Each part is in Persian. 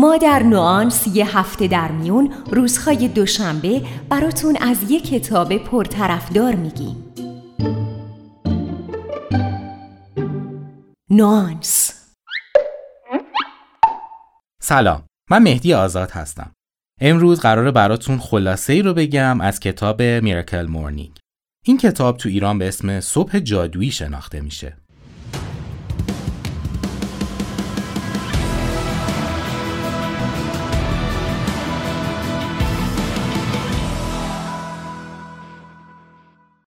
ما در نوانس یه هفته در میون روزهای دوشنبه براتون از یه کتاب پرطرفدار میگیم. نوانس. سلام من مهدی آزاد هستم. امروز قراره براتون خلاصه ای رو بگم از کتاب میرکل مورنینگ این کتاب تو ایران به اسم صبح جادویی شناخته میشه.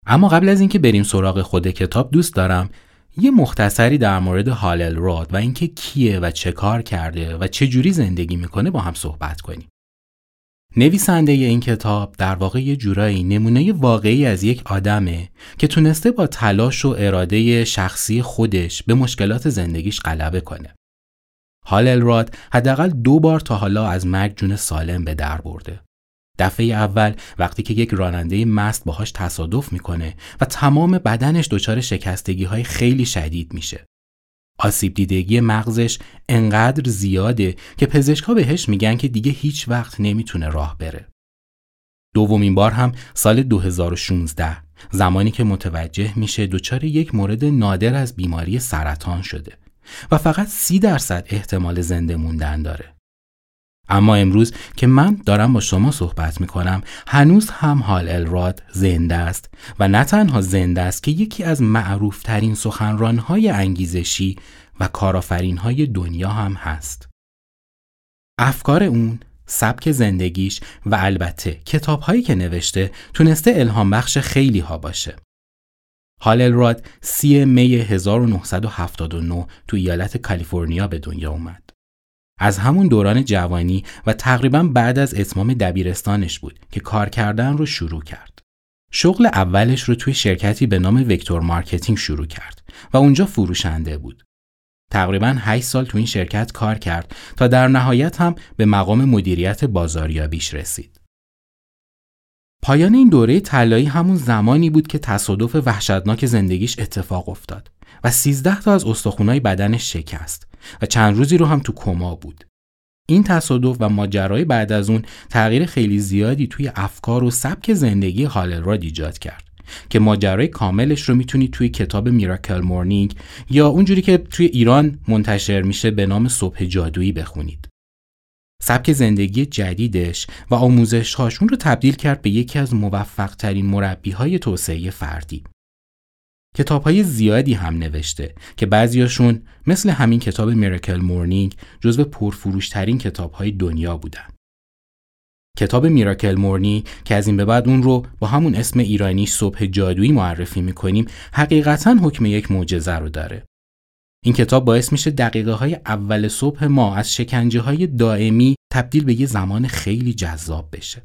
اما قبل از اینکه بریم سراغ خود کتاب دوست دارم یه مختصری در مورد هالل راد و اینکه کیه و چه کار کرده و چه جوری زندگی می‌کنه با هم صحبت کنیم. نویسنده این کتاب در واقع یه جورایی نمونه واقعی از یک آدمه که تونسته با تلاش و اراده شخصی خودش به مشکلات زندگیش غلبه کنه. هالل راد حداقل دو بار تا حالا از مرگ جون سالم به در برده. دفعه اول وقتی که یک راننده مست باهاش تصادف می‌کنه و تمام بدنش دچار شکستگی های خیلی شدید میشه. آسیب دیدگی مغزش انقدر زیاده که پزشکها بهش میگن که دیگه هیچ وقت نمی‌تونه راه بره. دومین بار هم سال 2016 زمانی که متوجه میشه دچار یک مورد نادر از بیماری سرطان شده و فقط سی درصد احتمال زنده موندن داره. اما امروز که من دارم با شما صحبت می کنم هنوز هم حال الراد زنده است و نه تنها زنده است که یکی از معروفترین سخنرانهای انگیزشی و کارآفرینهای دنیا هم هست. افکار اون، سبک زندگیش و البته کتابهایی که نوشته تونسته الهام بخش خیلی ها باشه. هال الراد سی می 1979 تو ایالت کالیفرنیا به دنیا اومد. از همون دوران جوانی و تقریبا بعد از اتمام دبیرستانش بود که کار کردن رو شروع کرد. شغل اولش رو توی شرکتی به نام Vector Marketing شروع کرد و اونجا فروشنده بود. تقریبا 8 سال تو این شرکت کار کرد تا در نهایت هم به مقام مدیریت بازاریابیش رسید. پایان این دوره طلایی همون زمانی بود که تصادف وحشتناک زندگیش اتفاق افتاد و 13 تا از استخونای بدنش شکست و چند روزی رو هم تو کما بود. این تصادف و ماجرای بعد از اون تغییر خیلی زیادی توی افکار و سبک زندگی هالل را ایجاد کرد که ماجرای کاملش رو می‌تونید توی کتاب میراکل مورنینگ یا اونجوری که توی ایران منتشر میشه به نام صبح جادویی بخونید. سبک زندگی جدیدش و آموزش هاشون رو تبدیل کرد به یکی از موفق ترین مربی های توسعه فردی. کتاب های زیادی هم نوشته که بعضیاشون مثل همین کتاب میرکل مورنینگ جزو پرفروشترین کتاب های دنیا بودن. کتاب میراکل مورنی که از این به بعد اون رو با همون اسم ایرانی صبح جادویی معرفی می‌کنیم حقیقتا حکم یک معجزه رو داره. این کتاب باعث میشه دقیقه های اول صبح ما از شکنجه های دائمی تبدیل به یه زمان خیلی جذاب بشه.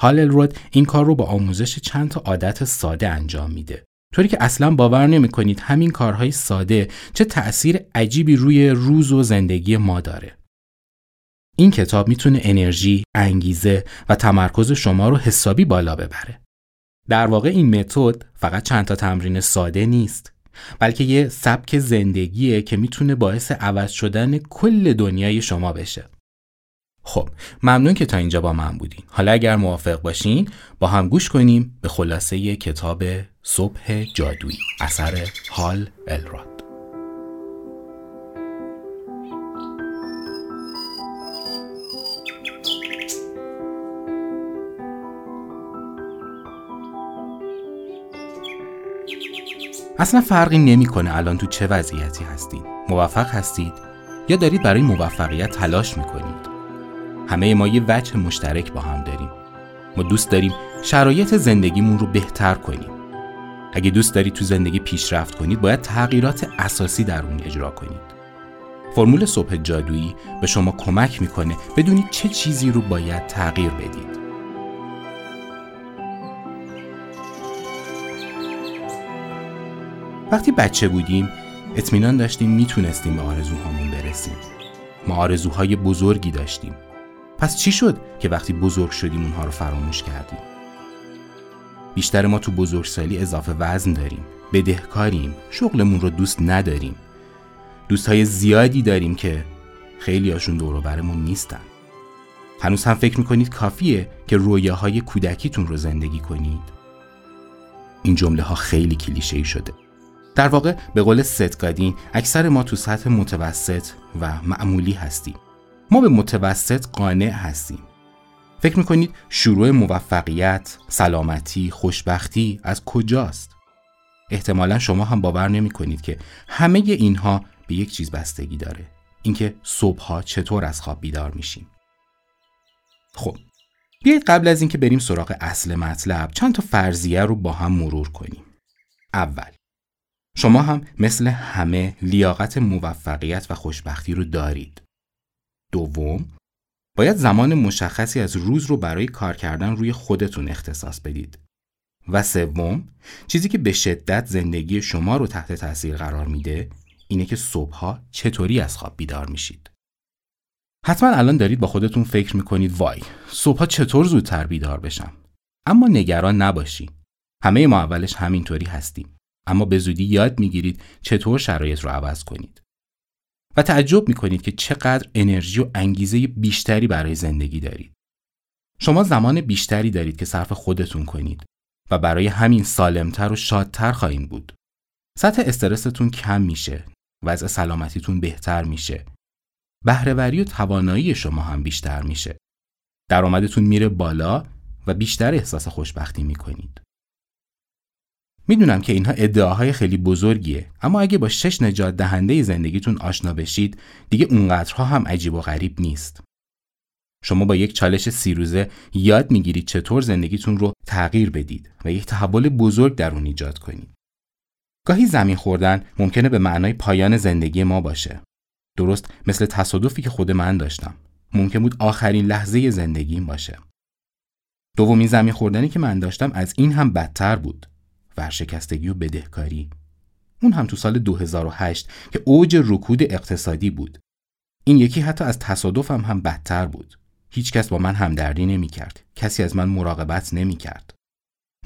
هالل رود این کار رو با آموزش چند تا عادت ساده انجام میده. طوری که اصلا باور نمی کنید همین کارهای ساده چه تأثیر عجیبی روی روز و زندگی ما داره. این کتاب می‌تونه انرژی، انگیزه و تمرکز شما رو حسابی بالا ببره. در واقع این متد فقط چند تا تمرین ساده نیست. بلکه یه سبک زندگیه که می‌تونه باعث عوض شدن کل دنیای شما بشه. خب ممنون که تا اینجا با من بودین. حالا اگر موافق باشین با هم گوش کنیم به خلاصه کتاب صبح جادویی اثر هال الراد. اصلا فرقی نمی‌کنه الان تو چه وضعیتی هستید موفق هستید؟ یا دارید برای موفقیت تلاش می‌کنید؟ همه ما یه وجه مشترک با هم داریم. ما دوست داریم شرایط زندگیمون رو بهتر کنیم. اگه دوست دارید تو زندگی پیشرفت کنید باید تغییرات اساسی در اون اجرا کنید فرمول صبح جادویی به شما کمک می‌کنه بدونید چه چیزی رو باید تغییر بدید. وقتی بچه بودیم اطمینان داشتیم می‌تونستیم به آرزوهامون برسیم. ما آرزوهای بزرگی داشتیم. پس چی شد که وقتی بزرگ شدیم اونها رو فراموش کردیم؟ بیشتر ما تو بزرگسالی اضافه وزن داریم. بدهکاریم. شغلمون رو دوست نداریم. دوستهای زیادی داریم که خیلی هاشون دور نیستن. هنوز هم فکر می‌کنید کافیه که رویاهای کودکیتون رو زندگی کنید؟ این جمله ها خیلی کلیشه ای شده. در واقع به قول ستگادین اکثر ما تو سطح متوسط و معمولی هستیم. ما به متوسط قانع هستیم. فکر می‌کنید شروع موفقیت، سلامتی، خوشبختی از کجاست؟ احتمالا شما هم باور نمی کنید که همه اینها به یک چیز بستگی داره اینکه صبحها چطور از خواب بیدار میشیم. خب بیایید قبل از اینکه بریم سراغ اصل مطلب چند تا فرضیه رو با هم مرور کنیم. اول شما هم مثل همه لیاقت موفقیت و خوشبختی رو دارید. دوم باید زمان مشخصی از روز رو برای کار کردن روی خودتون اختصاص بدید. و سوم چیزی که به شدت زندگی شما رو تحت تاثیر قرار میده اینه که صبحها چطوری از خواب بیدار میشید. حتما الان دارید با خودتون فکر می‌کنید وای صبحها چطور زودتر بیدار بشم؟ اما نگران نباشید همه ما اولش همینطوری هستیم. اما به زودی یاد می‌گیرید چطور شرایط رو عوض کنید. و تعجب می‌کنید که چقدر انرژی و انگیزه بیشتری برای زندگی دارید. شما زمان بیشتری دارید که صرف خودتون کنید و برای همین سالمتر و شادتر خواهید بود. سطح استرستون کم میشه وضع سلامتیتون بهتر میشه. بهرهوری و توانایی شما هم بیشتر میشه. درآمدتون میره بالا و بیشتر احساس خوشبختی می‌کنید. می‌دونم که اینها ادعاهای خیلی بزرگیه اما اگه با شش نجات دهنده زندگیتون آشنا بشید دیگه اونقدرها هم عجیب و غریب نیست. شما با یک چالش سی روزه یاد می‌گیرید چطور زندگیتون رو تغییر بدید و یک تحول بزرگ در اون ایجاد کنید. گاهی زمین خوردن ممکنه به معنای پایان زندگی ما باشه. درست مثل تصادفی که خود من داشتم. ممکن بود آخرین لحظه زندگیم باشه. دومین زمین خوردنی که من داشتم از این هم بدتر بود. ورشکستگی و بدهکاری. اون هم تو سال 2008 که اوج رکود اقتصادی بود. این یکی حتی از تصادفم هم بدتر بود. هیچکس با من همدردی نمی کرد کسی از من مراقبت نمی کرد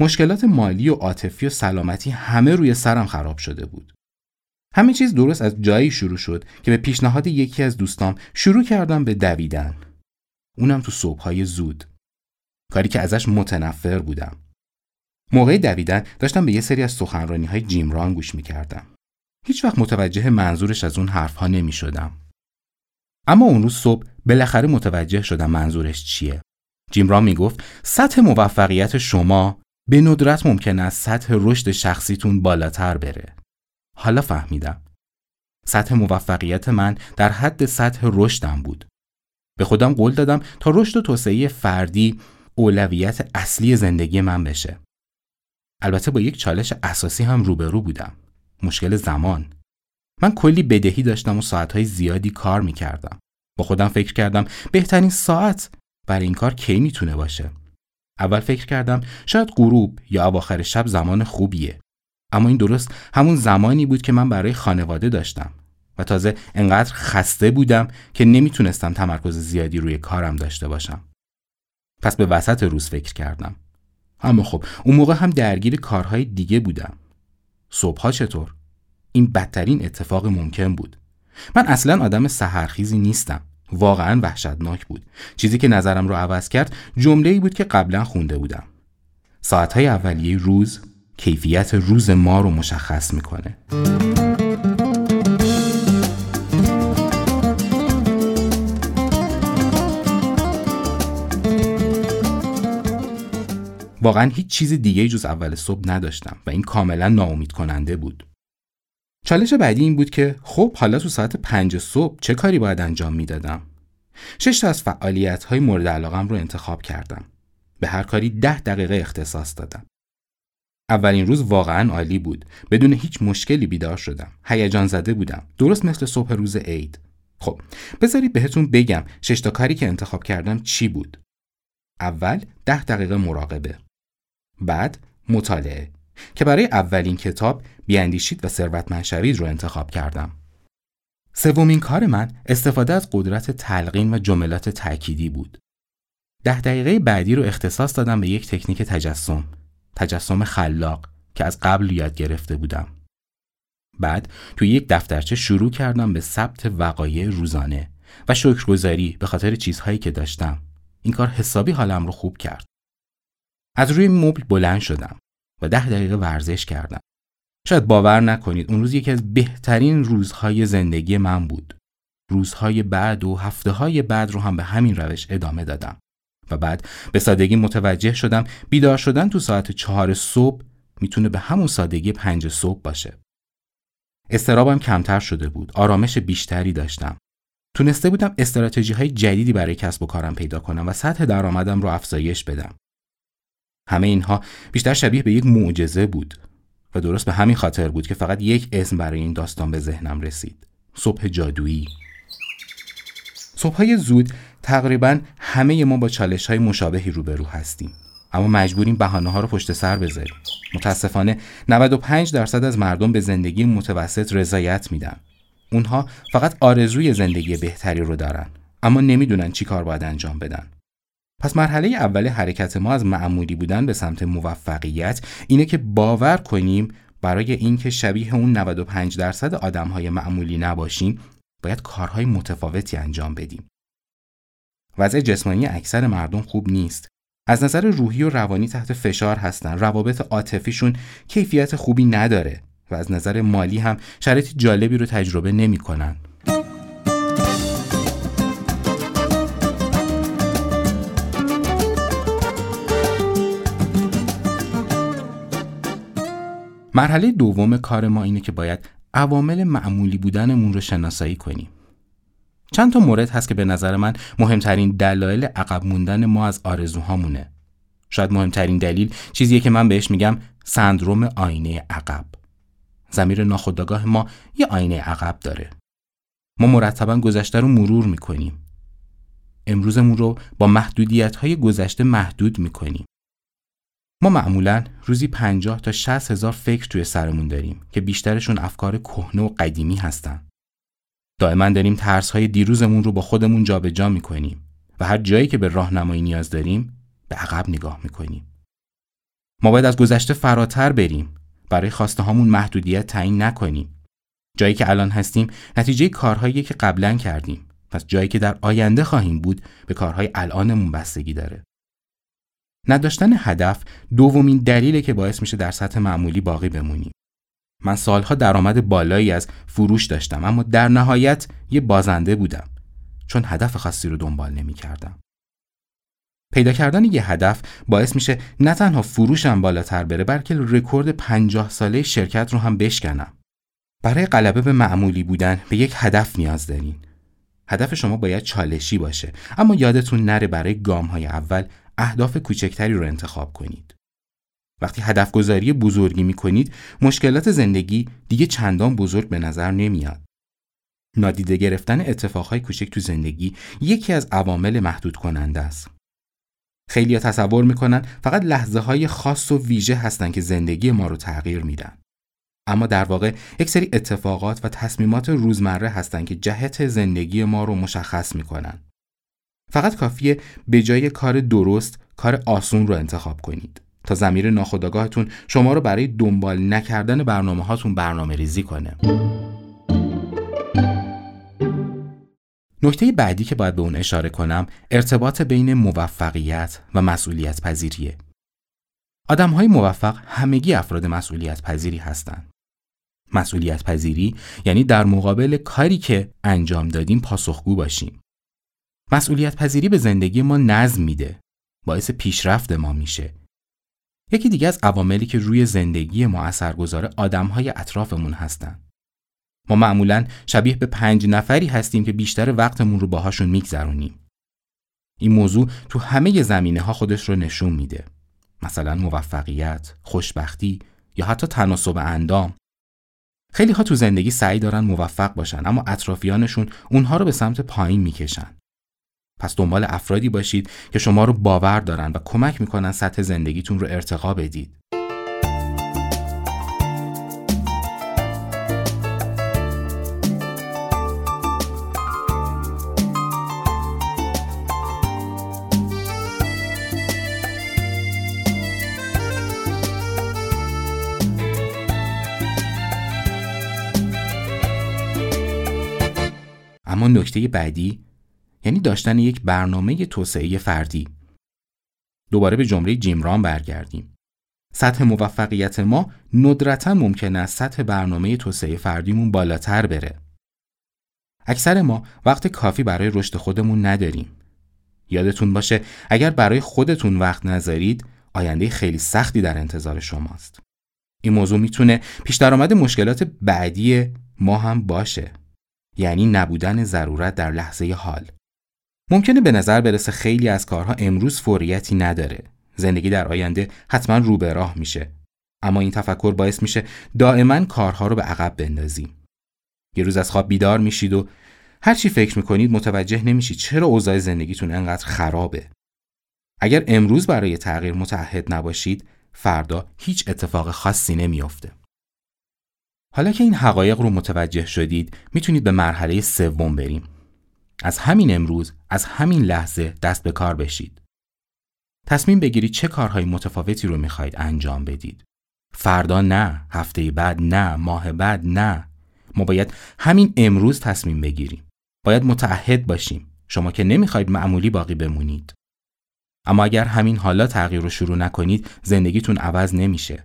مشکلات مالی و عاطفی و سلامتی همه روی سرم خراب شده بود. همه چیز درست از جایی شروع شد که به پیشنهاد یکی از دوستام شروع کردم به دویدن. اونم تو صبحهای زود. کاری که ازش متنفر بودم. موقع دویدن داشتم به یه سری از سخنرانی های جیم گوش می‌کردم. هیچ وقت متوجه منظورش از اون حرفها نمی شدم. اما اون روز صبح بالاخره متوجه شدم منظورش چیه. جیم ران می گفت سطح موفقیت شما به ندرت ممکن است سطح رشد شخصیتون بالاتر بره. حالا فهمیدم. سطح موفقیت من در حد سطح رشدم بود. به خودم قول دادم تا رشد و توسعه فردی اولویت اصلی زندگی من بشه. البته با یک چالش اساسی هم روبرو بودم. مشکل زمان. من کلی بدهی داشتم و ساعتهای زیادی کار می‌کردم. با خودم فکر کردم بهترین ساعت برای این کار کی می‌تونه باشه. اول فکر کردم شاید غروب یا اواخر شب زمان خوبیه. اما این درست همون زمانی بود که من برای خانواده داشتم و تازه انقدر خسته بودم که نمی‌تونستم تمرکز زیادی روی کارم داشته باشم. پس به وسط روز فکر کردم. اما خب اون موقع هم درگیر کارهای دیگه بودم. صبحها چطور؟ این بدترین اتفاق ممکن بود. من اصلا آدم سهرخیزی نیستم. واقعا وحشتناک بود. چیزی که نظرم رو عوض کرد جمله ای بود که قبلا خونده بودم. ساعتهای اولیه روز کیفیت روز ما رو مشخص می‌کنه. واقعا هیچ چیز دیگه جز اول صبح نداشتم و این کاملا ناامید کننده بود. چالش بعدی این بود که خب حالا تو ساعت پنج صبح چه کاری باید انجام می‌دادم؟ شش تا از فعالیت های مورد علاقم رو انتخاب کردم. به هر کاری ده دقیقه اختصاص دادم. اولین روز واقعا عالی بود. بدون هیچ مشکلی بیدار شدم. هیجان زده بودم. درست مثل صبح روز عید. خب بذارید بهتون بگم شش تا کاری که انتخاب کردم چی بود. اول ده دقیقه مراقبه بعد مطالعه که برای اولین کتاب بیاندیشید و ثروتمند شوید رو انتخاب کردم. سومین کار من استفاده از قدرت تلقین و جملات تأکیدی بود. ده دقیقه بعدی رو اختصاص دادم به یک تکنیک تجسم. تجسم خلاق که از قبل یاد گرفته بودم. بعد توی یک دفترچه شروع کردم به ثبت وقایع روزانه و شکرگزاری به خاطر چیزهایی که داشتم این کار حسابی حالم رو خوب کرد از روی مبل بلند شدم و ده دقیقه ورزش کردم. شاید باور نکنید اون روز یکی از بهترین روزهای زندگی من بود. روزهای بعد و هفته های بعد رو هم به همین روش ادامه دادم و بعد به سادگی متوجه شدم بیدار شدن تو ساعت چهار صبح می‌تونه به همون سادگی پنج صبح باشه. استرابم کمتر شده بود آرامش بیشتری داشتم. تونسته بودم استراتژی های جدیدی برای کسب و کارم پیدا کنم و سطح درآمدم رو افزایش بدم. همه اینها بیشتر شبیه به یک معجزه بود و درست به همین خاطر بود که فقط یک اسم برای این داستان به ذهنم رسید. صبح جادویی. صبحهای زود تقریبا همه ما با چالش های مشابهی روبرو هستیم. اما مجبوریم بهانه ها رو پشت سر بذاریم. متاسفانه 95 درصد از مردم به زندگی متوسط رضایت میدن. اونها فقط آرزوی زندگی بهتری رو دارن اما نمی‌دونن چی کار باید انجام بدن. پس مرحله اول حرکت ما از معمولی بودن به سمت موفقیت اینه که باور کنیم برای اینکه شبیه اون 95 درصد آدم های معمولی نباشیم باید کارهای متفاوتی انجام بدیم. وضع جسمانی اکثر مردم خوب نیست. از نظر روحی و روانی تحت فشار هستن. روابط عاطفیشون کیفیت خوبی نداره و از نظر مالی هم شرایط جالبی رو تجربه نمی‌کنن. مرحله دوم کار ما اینه که باید عوامل معمولی بودنمون رو شناسایی کنیم. چند تا مورد هست که به نظر من مهمترین دلایل عقب موندن ما از آرزوهامونه. شاید مهمترین دلیل چیزیه که من بهش میگم سندروم آینه عقب. زمیر ناخودآگاه ما یه آینه عقب داره. ما مرتبا گذشته رو مرور می‌کنیم. امروزمون رو با محدودیت های گذشته محدود می‌کنیم. ما معمولا روزی 50 تا 60 هزار فکر توی سرمون داریم که بیشترشون افکار کهنه و قدیمی هستن. دائما داریم ترس های دیروزمون رو با خودمون جابجا جا می‌کنیم و هر جایی که به راهنمایی نیاز داریم به عقب نگاه می‌کنیم. ما باید از گذشته فراتر بریم برای خواسته هامون محدودیت تعیین نکنیم. جایی که الان هستیم نتیجه کارهایی که قبلا کردیم پس جایی که در آینده خواهیم بود به کارهای الانمون بستگی داره. نداشتن هدف دومین دلیله که باعث میشه در سطح معمولی باقی بمونیم. من سالها درآمد بالایی از فروش داشتم اما در نهایت یه بازنده بودم چون هدف خاصی رو دنبال نمی کردم. پیدا کردن یه هدف باعث میشه نه تنها فروشم بالاتر بره بلکه رکورد 50 ساله شرکت رو هم بشکنم. برای غلبه به معمولی بودن به یک هدف نیاز دارین. هدف شما باید چالشی باشه اما یادتون نره برای گام های اول اهداف کوچکتری رو انتخاب کنید. وقتی هدف گذاری بزرگی می کنید مشکلات زندگی دیگه چندان بزرگ به نظر نمیاد. نادیده گرفتن اتفاقهای کوچک تو زندگی یکی از عوامل محدود کننده است. خیلی تصور می‌کنن فقط لحظه های خاص و ویژه هستن که زندگی ما رو تغییر میدن. اما در واقع یک سری اتفاقات و تصمیمات روزمره هستند که جهت زندگی ما رو مشخص می‌کنن. فقط کافیه به جای کار درست کار آسون رو انتخاب کنید تا زمیر ناخودآگاهتون شما رو برای دنبال نکردن برنامه هاتون برنامه ریزی کنه نکته بعدی که باید به اون اشاره کنم ارتباط بین موفقیت و مسئولیت پذیریه. آدم های موفق همگی افراد مسئولیت پذیری هستند. مسئولیت پذیری یعنی در مقابل کاری که انجام دادیم پاسخگو باشیم. مسئولیت پذیری به زندگی ما نظم میده. باعث پیشرفت ما میشه. یکی دیگه از عواملی که روی زندگی ما اثرگذاره آدمهای اطرافمون هستن. ما معمولا شبیه به پنج نفری هستیم که بیشتر وقتمون رو باهاشون میگذرونیم. این موضوع تو همه زمینه ها خودش رو نشون میده. مثلا موفقیت، خوشبختی یا حتی تناسب اندام. خیلی ها تو زندگی سعی دارن موفق باشن اما اطرافیانشون اونها رو به سمت پایین می‌کشن. پس دنبال افرادی باشید که شما رو باور دارن و کمک می‌کنن سطح زندگیتون رو ارتقا بدید. اما نکته بعدی یعنی داشتن یک برنامه توسعه فردی. دوباره به جمله جیمران برگردیم. سطح موفقیت ما ندرتا ممکن است سطح برنامه توسعه فردیمون بالاتر بره. اکثر ما وقت کافی برای رشد خودمون نداریم. یادتون باشه اگر برای خودتون وقت نذارید آینده خیلی سختی در انتظار شماست. این موضوع می‌تونه پیش درآمد مشکلات بعدی ما هم باشه. یعنی نبودن ضرورت در لحظه حال. ممکنه به نظر برسه خیلی از کارها امروز فوریتی نداره. زندگی در آینده حتما رو به راه میشه. اما این تفکر باعث میشه دائما کارها رو به عقب بندازیم یه روز از خواب بیدار میشید و هر چی فکر می‌کنید متوجه نمیشید چرا اوضاع زندگیتون انقدر خرابه. اگر امروز برای تغییر متعهد نباشید فردا هیچ اتفاق خاصی نمیافته. حالا که این حقایق رو متوجه شدید می‌تونید به مرحله سوم بریم. از همین امروز از همین لحظه دست به کار بشید. تصمیم بگیرید چه کارهای متفاوتی رو می‌خواید انجام بدید. فردا نه هفته بعد نه ماه بعد نه. ما باید همین امروز تصمیم بگیریم. باید متعهد باشیم. شما که نمی‌خواید معمولی باقی بمونید. اما اگر همین حالا تغییر رو شروع نکنید زندگیتون عوض نمیشه.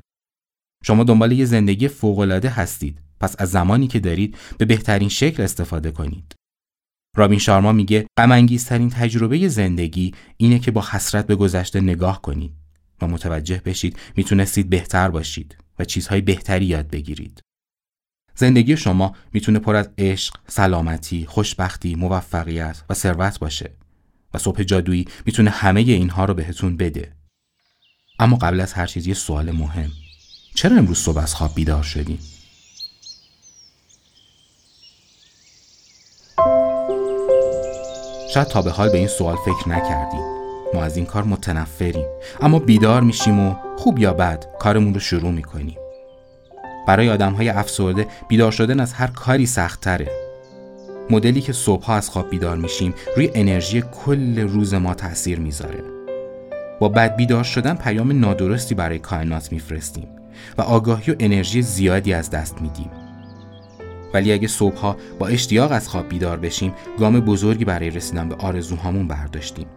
شما دنبال یه زندگی فوقالعاده هستید. پس از زمانی که دارید به بهترین شکل استفاده کنید. رابین شارما میگه غم تجربه زندگی اینه که با حسرت به گذشته نگاه کنید و متوجه بشید می‌تونستید بهتر باشید و چیزهای بهتری یاد بگیرید. زندگی شما می‌تونه پر از عشق، سلامتی، خوشبختی، موفقیت و ثروت باشه و صبح جادویی می‌تونه همه اینها رو بهتون بده. اما قبل از هر چیز یه سوال مهم. چرا امروز صبح از خواب بیدار شدیم؟ شاید تا به حال به این سوال فکر نکردیم. ما از این کار متنفریم. اما بیدار میشیم و خوب یا بد کارمون رو شروع می‌کنیم. برای آدم های افسرده بیدار شدن از هر کاری سختتره. مدلی که صبحها از خواب بیدار میشیم روی انرژی کل روز ما تاثیر می‌ذاره. با بد بیدار شدن پیام نادرستی برای کائنات میفرستیم و آگاهی و انرژی زیادی از دست میدیم. ولی اگه صبحها با اشتیاق از خواب بیدار بشیم گام بزرگی برای رسیدن به آرزوهامون برداشتیم.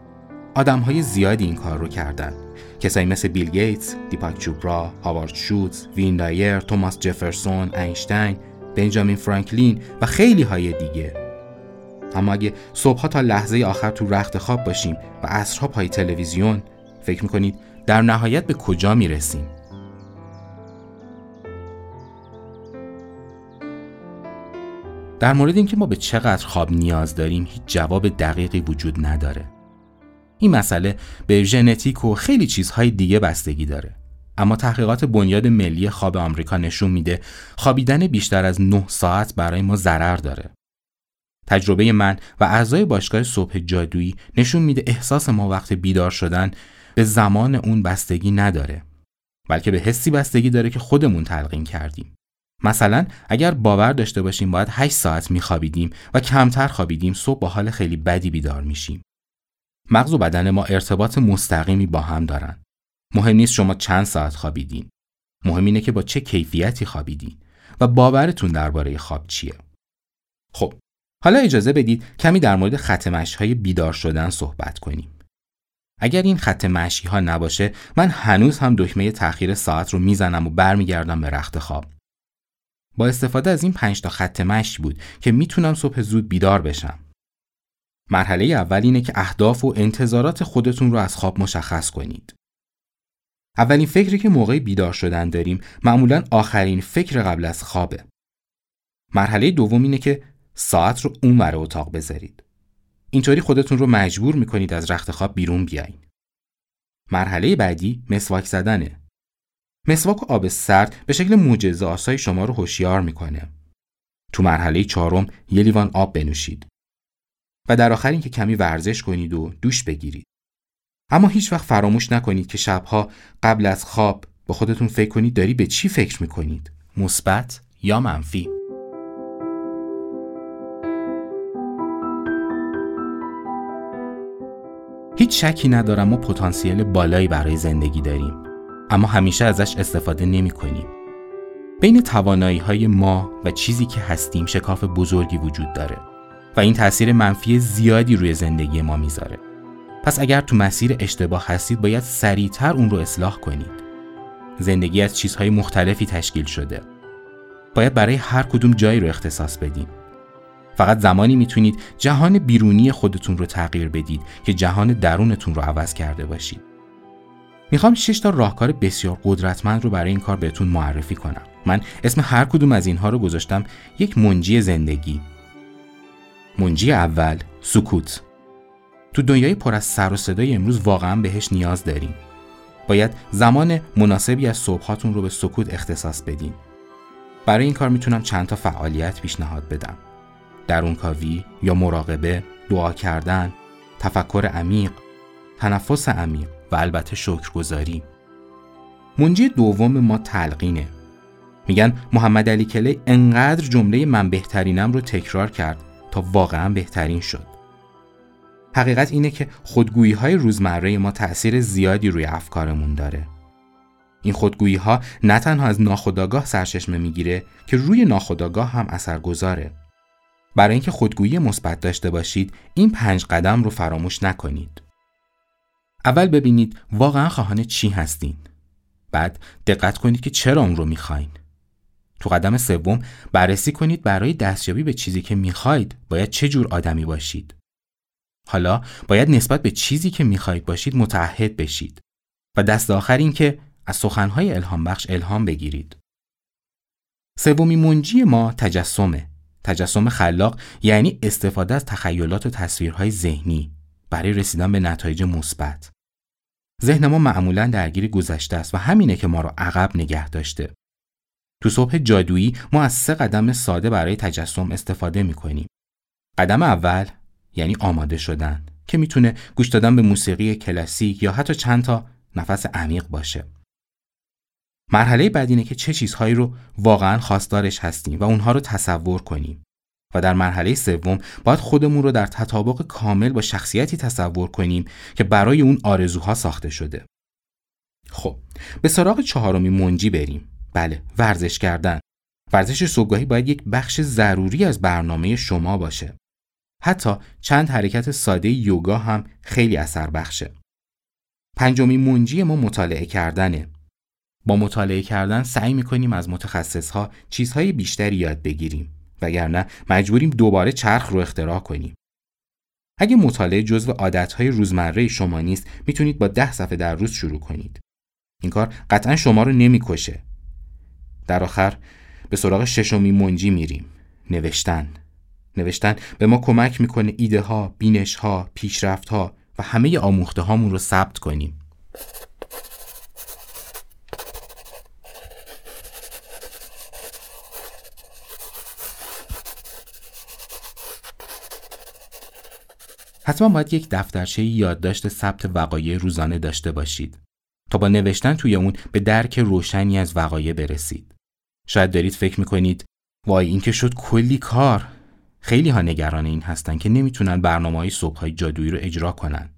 های زیادی این کار رو کردن. کسایی مثل بیل گیتس، دیپاک چوپرا، هاوارد شوتز، وین دایر، توماس جفرسون، اینشتین، بنجامین فرانکلین و خیلی های دیگه. اما اگه صبحها تا لحظه آخر تو رخت خواب باشیم و عصرها پای تلویزیون فکر می‌کنید در نهایت به کجا می‌رسیم؟ در مورد اینکه ما به چقدر خواب نیاز داریم هیچ جواب دقیقی وجود نداره. این مسئله به ژنتیک و خیلی چیزهای دیگه بستگی داره. اما تحقیقات بنیاد ملی خواب آمریکا نشون میده خوابیدن بیشتر از 9 ساعت برای ما ضرر داره. تجربه من و اعضای باشگاه صبح جادویی نشون میده احساس ما وقت بیدار شدن به زمان اون بستگی نداره. بلکه به حسی بستگی داره که خودمون تلقین کردیم. مثلا اگر باور داشته باشیم باید 8 ساعت میخوابیدیم و کمتر خوابیدیم صبح با حال خیلی بدی بیدار میشیم. مغز و بدن ما ارتباط مستقیمی با هم دارن. مهم نیست شما چند ساعت خوابیدین. مهم اینه که با چه کیفیتی خوابیدین و باورتون درباره خواب چیه. خب حالا اجازه بدید کمی در مورد خط های بیدار شدن صحبت کنیم. اگر این خط مشی ها نباشه من هنوز هم دکمه تاخیر ساعت رو می‌زنم و برمیگردم به رخت خواب. با استفاده از این پنج تا خط مشی بود که می‌تونم صبح زود بیدار بشم. مرحله اول اینه که اهداف و انتظارات خودتون رو از خواب مشخص کنید. اولین فکری که موقع بیدار شدن داریم معمولا آخرین فکر قبل از خوابه. مرحله دوم اینه که ساعت رو اونور اتاق بذارید. اینطوری خودتون رو مجبور می‌کنید از رخت خواب بیرون بیاین. مرحله بعدی مسواک زدنه. مسواک و آب سرد به شکل معجزه آسای شما رو هوشیار می‌کنه. تو مرحله چهارم یه لیوان آب بنوشید. و در آخر اینکه کمی ورزش کنید و دوش بگیرید. اما هیچ وقت فراموش نکنید که شبها قبل از خواب با خودتون فکر کنید داری به چی فکر می‌کنید؟ مثبت یا منفی؟ هیچ شکی ندارم ما پتانسیل بالایی برای زندگی داریم اما همیشه ازش استفاده نمی کنیم. بین توانایی های ما و چیزی که هستیم شکاف بزرگی وجود داره. و این تاثیر منفی زیادی روی زندگی ما می‌ذاره. پس اگر تو مسیر اشتباه هستید باید سریعتر اون رو اصلاح کنید. زندگی از چیزهای مختلفی تشکیل شده. باید برای هر کدوم جایی رو اختصاص بدیم. فقط زمانی می‌تونید جهان بیرونی خودتون رو تغییر بدید که جهان درونتون رو عوض کرده باشید. می‌خوام 6 تا راهکار بسیار قدرتمند رو برای این کار بهتون معرفی کنم. من اسم هر کدوم از اینها رو گذاشتم یک منجی زندگی. منجی اول سکوت. تو دنیای پر از سر و صدای امروز واقعا بهش نیاز داریم. باید زمان مناسبی از صبحاتون رو به سکوت اختصاص بدین. برای این کار می‌تونم چند تا فعالیت پیشنهاد بدم. درونکاوی یا مراقبه، دعا کردن، تفکر عمیق، تنفس عمیق و البته شکرگزاری. منجی دوم ما تلقینه. میگن محمد علی کلی انقدر جمله من بهترینم رو تکرار کرد تا واقعا بهترین شد. حقیقت اینه که خودگویی های روزمره ما تأثیر زیادی روی افکارمون داره. این خودگویی ها نه تنها از ناخودآگاه سرچشمه می‌گیره که روی ناخودآگاه هم اثر گذاره. برای اینکه خودگویی مثبت داشته باشید این پنج قدم رو فراموش نکنید. اول ببینید واقعا خواهان چی هستین. بعد دقت کنید که چرا اون رو می‌خواین. تو قدم سوم بررسی کنید برای دستیابی به چیزی که می‌خواید باید چه جور آدمی باشید. حالا باید نسبت به چیزی که می‌خواهید باشید متعهد بشید و دست آخر این که از سخنهای الهام بخش الهام بگیرید. سومی منجی ما تجسمه. تجسم خلاق یعنی استفاده از تخیلات و تصویرهای ذهنی برای رسیدن به نتایج مثبت. ذهن ما معمولا درگیر گذشته است و همینه که ما رو عقب نگه داشته. تو صبح جادویی ما از سه قدم ساده برای تجسم استفاده می کنیم. قدم اول یعنی آماده شدن که می‌تونه گوش دادن به موسیقی کلاسیک یا حتی چند تا نفس عمیق باشه. مرحله بعد اینه که چه چیزهایی رو واقعا خواستارش هستیم و اونها رو تصور کنیم. و در مرحله سوم باید خودمون رو در تطابق کامل با شخصیتی تصور کنیم که برای اون آرزوها ساخته شده. خب به سراغ چهارمی منجی بریم. بله ورزش کردن. ورزش صبحگاهی باید یک بخش ضروری از برنامه شما باشه. حتی چند حرکت ساده یوگا هم خیلی اثر بخشه. پنجمی منجی ما مطالعه کردنه. با مطالعه کردن سعی می‌کنیم از متخصصها چیزهای بیشتری یاد بگیریم وگرنه مجبوریم دوباره چرخ رو اختراع کنیم. اگه مطالعه جزو عادتهای روزمره شما نیست می‌تونید با ده صفحه در روز شروع کنید. این کار قطعا شما رو نمی‌کشه. در آخر به سراغ ششمی منجی میریم. نوشتن. نوشتن به ما کمک می‌کنه ایده ها، بینش ها، پیشرفت ها و همه آموخته هامون رو ثبت کنیم. حتما باید یک دفترچه یادداشت ثبت وقایع روزانه داشته باشید تا با نوشتن توی اون به درک روشنی از وقایع برسید. شاید دارید فکر می‌کنید وای این که شد کلی کار خیلی ها نگران این هستن که نمی‌تونن برنامه های صبح های جادویی رو اجرا کنن.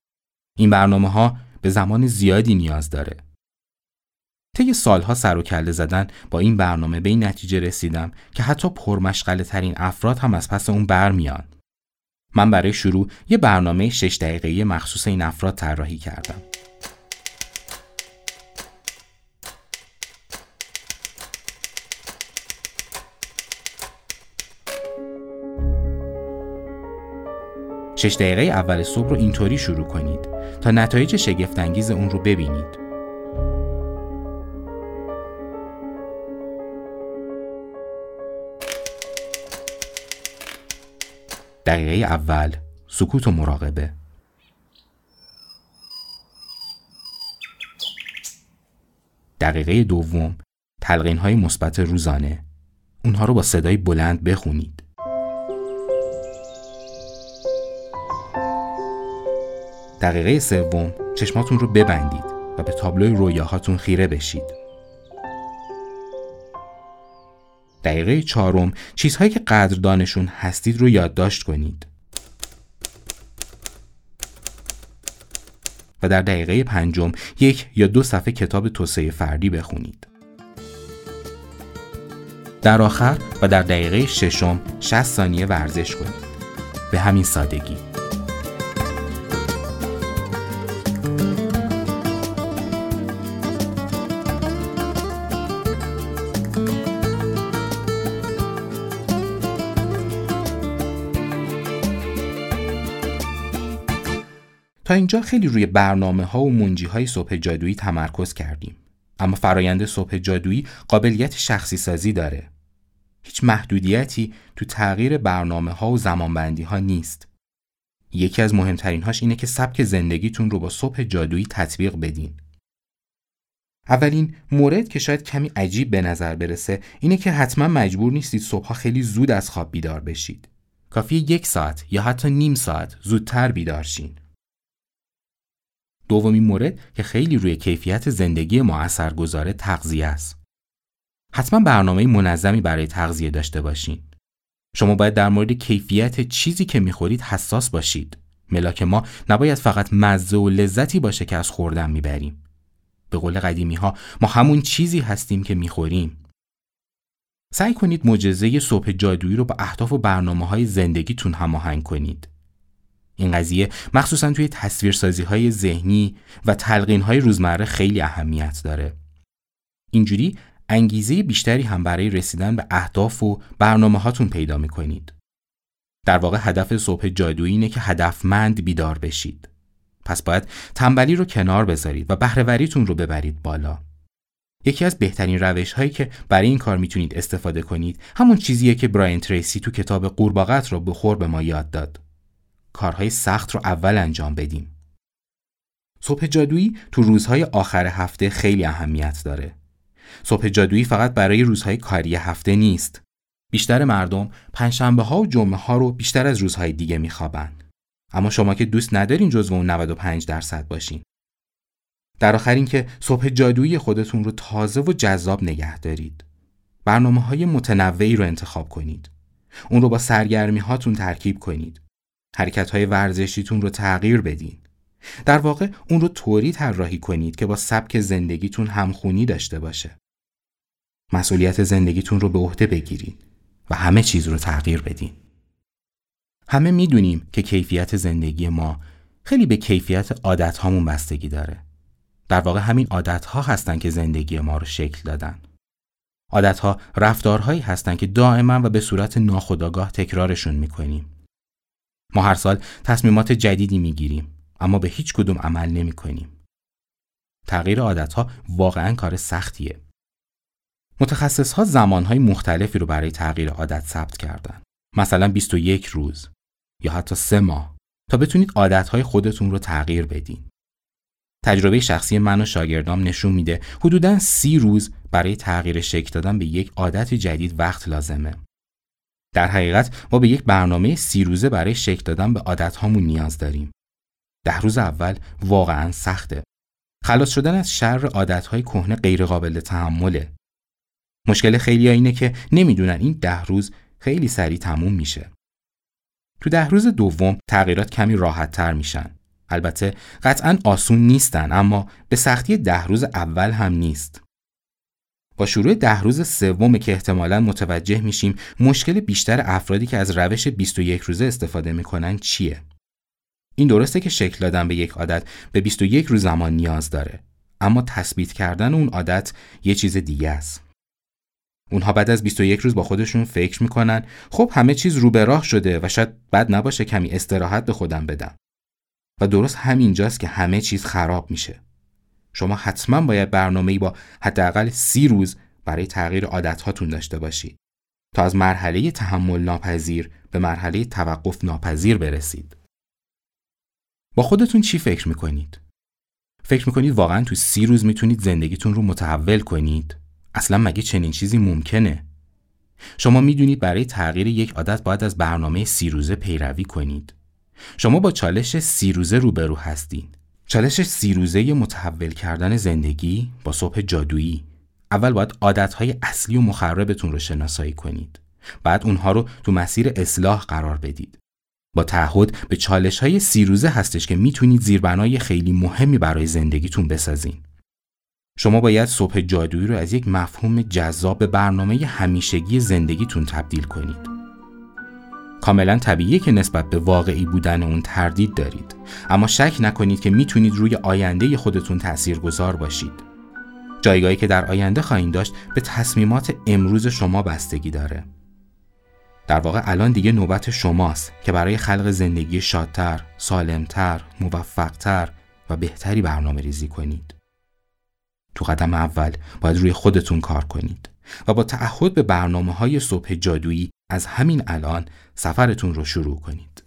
این برنامه ها به زمان زیادی نیاز داره. طی سالها سر و کله زدن با این برنامه به این نتیجه رسیدم که حتی پرمشغله ترین افراد هم از پس اون برمیان. من برای شروع یه برنامه 6 دقیقه‌ای مخصوص این افراد طراحی کردم. شش دقیقه اول صبح رو اینطوری شروع کنید تا نتایج شگفتانگیز اون رو ببینید. دقیقه اول سکوت و مراقبه. دقیقه دوم تلقین های مثبت روزانه. اونها رو با صدای بلند بخونید. دقیقه سوم چشماتون رو ببندید و به تابلوی رویاهاتون خیره بشید. دقیقه چهارم چیزهایی که قدردانشون هستید رو یادداشت کنید. و در دقیقه پنجم یک یا دو صفحه کتاب توسعه فردی بخونید. در آخر و در دقیقه ششم 60 ثانیه ورزش کنید. به همین سادگی تا اینجا خیلی روی برنامه ها و منجی های صبح جادویی تمرکز کردیم. اما فرایند صبح جادویی قابلیت شخصی سازی داره. هیچ محدودیتی تو تغییر برنامه ها و زمانبندی ها نیست. یکی از مهمترین هاش اینه که سبک زندگیتون رو با صبح جادویی تطبیق بدین. اولین مورد که شاید کمی عجیب به نظر برسه اینه که حتما مجبور نیستید صبحها خیلی زود از خواب بیدار بشید. کافی یک ساعت یا حتی نیم ساعت زودتر بیدار شین. دومین مورد که خیلی روی کیفیت زندگی ما اثر گذاره تغذیه است. حتما برنامه منظمی برای تغذیه داشته باشین. شما باید در مورد کیفیت چیزی که می‌خورید حساس باشید. ملاک ما نباید فقط مزه و لذتی باشه که از خوردن می‌بریم. به قول قدیمی ها ما همون چیزی هستیم که می‌خوریم. سعی کنید مجزه صبح جادویی رو با اهداف و برنامه های زندگیتون هماهنگ کنید. این قضیه مخصوصا توی تصویرسازی های ذهنی و تلقین های روزمره خیلی اهمیت داره. اینجوری انگیزه بیشتری هم برای رسیدن به اهداف و برنامه هاتون پیدا می کنید. در واقع هدف صبح جادویی اینه که هدفمند بیدار بشید. پس باید تنبلی رو کنار بذارید و بهرهوریتون رو ببرید بالا. یکی از بهترین روش هایی که برای این کار می‌تونید استفاده کنید همون چیزیه که براین تریسی تو کتاب قورباغت رو بخور به ما یاد داد. کارهای سخت رو اول انجام بدیم. صبح جادویی تو روزهای آخر هفته خیلی اهمیت داره. صبح جادویی فقط برای روزهای کاری هفته نیست. بیشتر مردم پنجشنبه ها و جمعه ها رو بیشتر از روزهای دیگه میخوابن. اما شما که دوست ندارین جزو اون 95 درصد باشین. در آخر اینکه صبح جادویی خودتون رو تازه و جذاب نگه دارید. برنامه های متنوعی رو انتخاب کنید. اون رو با سرگرمی هاتون ترکیب کنید. حرکت های ورزشیتون رو تغییر بدین. در واقع اون رو طوری طراحی کنید که با سبک زندگیتون همخونی داشته باشه. مسئولیت زندگیتون رو به عهده بگیرید و همه چیز رو تغییر بدین. همه می‌دونیم که کیفیت زندگی ما خیلی به کیفیت عادت هامون بستگی داره. در واقع همین عادت ها هستن که زندگی ما رو شکل دادن. عادت ها رفتارهایی هستن که دائما و به صورت ناخودآگاه تکرارشون می‌کنیم. ما هر سال تصمیمات جدیدی می‌گیریم اما به هیچ کدوم عمل نمی کنیم. تغییر عادت ها واقعا کار سختیه. متخصص ها زمان های مختلفی رو برای تغییر عادت ثبت کردن. مثلا 21 روز یا حتی سه ماه تا بتونید عادت های خودتون رو تغییر بدین. تجربه شخصی من و شاگردام نشون میده حدوداً سی روز برای تغییر شکل دادن به یک عادت جدید وقت لازمه. در حقیقت ما به یک برنامه سی روزه برای شکل دادن به عادت هامون نیاز داریم. ده روز اول واقعا سخته. خلاص شدن از شر عادت های کهنه غیرقابل تحمله. مشکل خیلی اینه که نمی‌دونن این ده روز خیلی سریع تموم میشه. تو ده روز دوم تغییرات کمی راحت تر میشن. البته قطعا آسون نیستن اما به سختی ده روز اول هم نیست. با شروع ده روز سوم که احتمالا متوجه میشیم مشکل بیشتر افرادی که از روش 21 روزه استفاده می‌کنن چیه؟ این درسته که شکل دادن به یک عادت به 21 روز زمان نیاز داره اما تثبیت کردن اون عادت یه چیز دیگه است. اونها بعد از 21 روز با خودشون فکر می‌کنن خب همه چیز رو به راه شده و شاید بد نباشه کمی استراحت به خودم بدم. و درست همینجاست که همه چیز خراب میشه. شما حتما باید برنامه‌ای با حداقل سی روز برای تغییر عادتهاتون داشته باشید تا از مرحله تحمل ناپذیر به مرحله توقف ناپذیر برسید. با خودتون چی فکر می‌کنید؟ فکر می‌کنید واقعا تو سی روز می‌تونید زندگیتون رو متحول کنید؟ اصلا مگه چنین چیزی ممکنه؟ شما می‌دونید برای تغییر یک عادت باید از برنامه سی روزه پیروی کنید. شما با چالش سی روزه روبرو هستین. چالش سی روزه متحول کردن زندگی با صبح جادویی. اول باید عادتهای اصلی و مخربتون رو شناسایی کنید. بعد اونها رو تو مسیر اصلاح قرار بدید. با تعهد به چالش های سی روزه هستش که می‌تونید زیربنای خیلی مهمی برای زندگیتون بسازین. شما باید صبح جادویی رو از یک مفهوم جذاب به برنامه همیشگی زندگیتون تبدیل کنید. کاملا طبیعیه که نسبت به واقعی بودن اون تردید دارید. اما شک نکنید که می‌تونید روی آینده خودتون تاثیرگذار باشید. جایگاهی که در آینده خواهید داشت به تصمیمات امروز شما بستگی داره. در واقع الان دیگه نوبت شماست که برای خلق زندگی شادتر، سالمتر، موفقتر و بهتری برنامه ریزی کنید. تو قدم اول باید روی خودتون کار کنید و با تعهد به برنامه های صبح جادویی از همین الان سفرتون رو شروع کنید.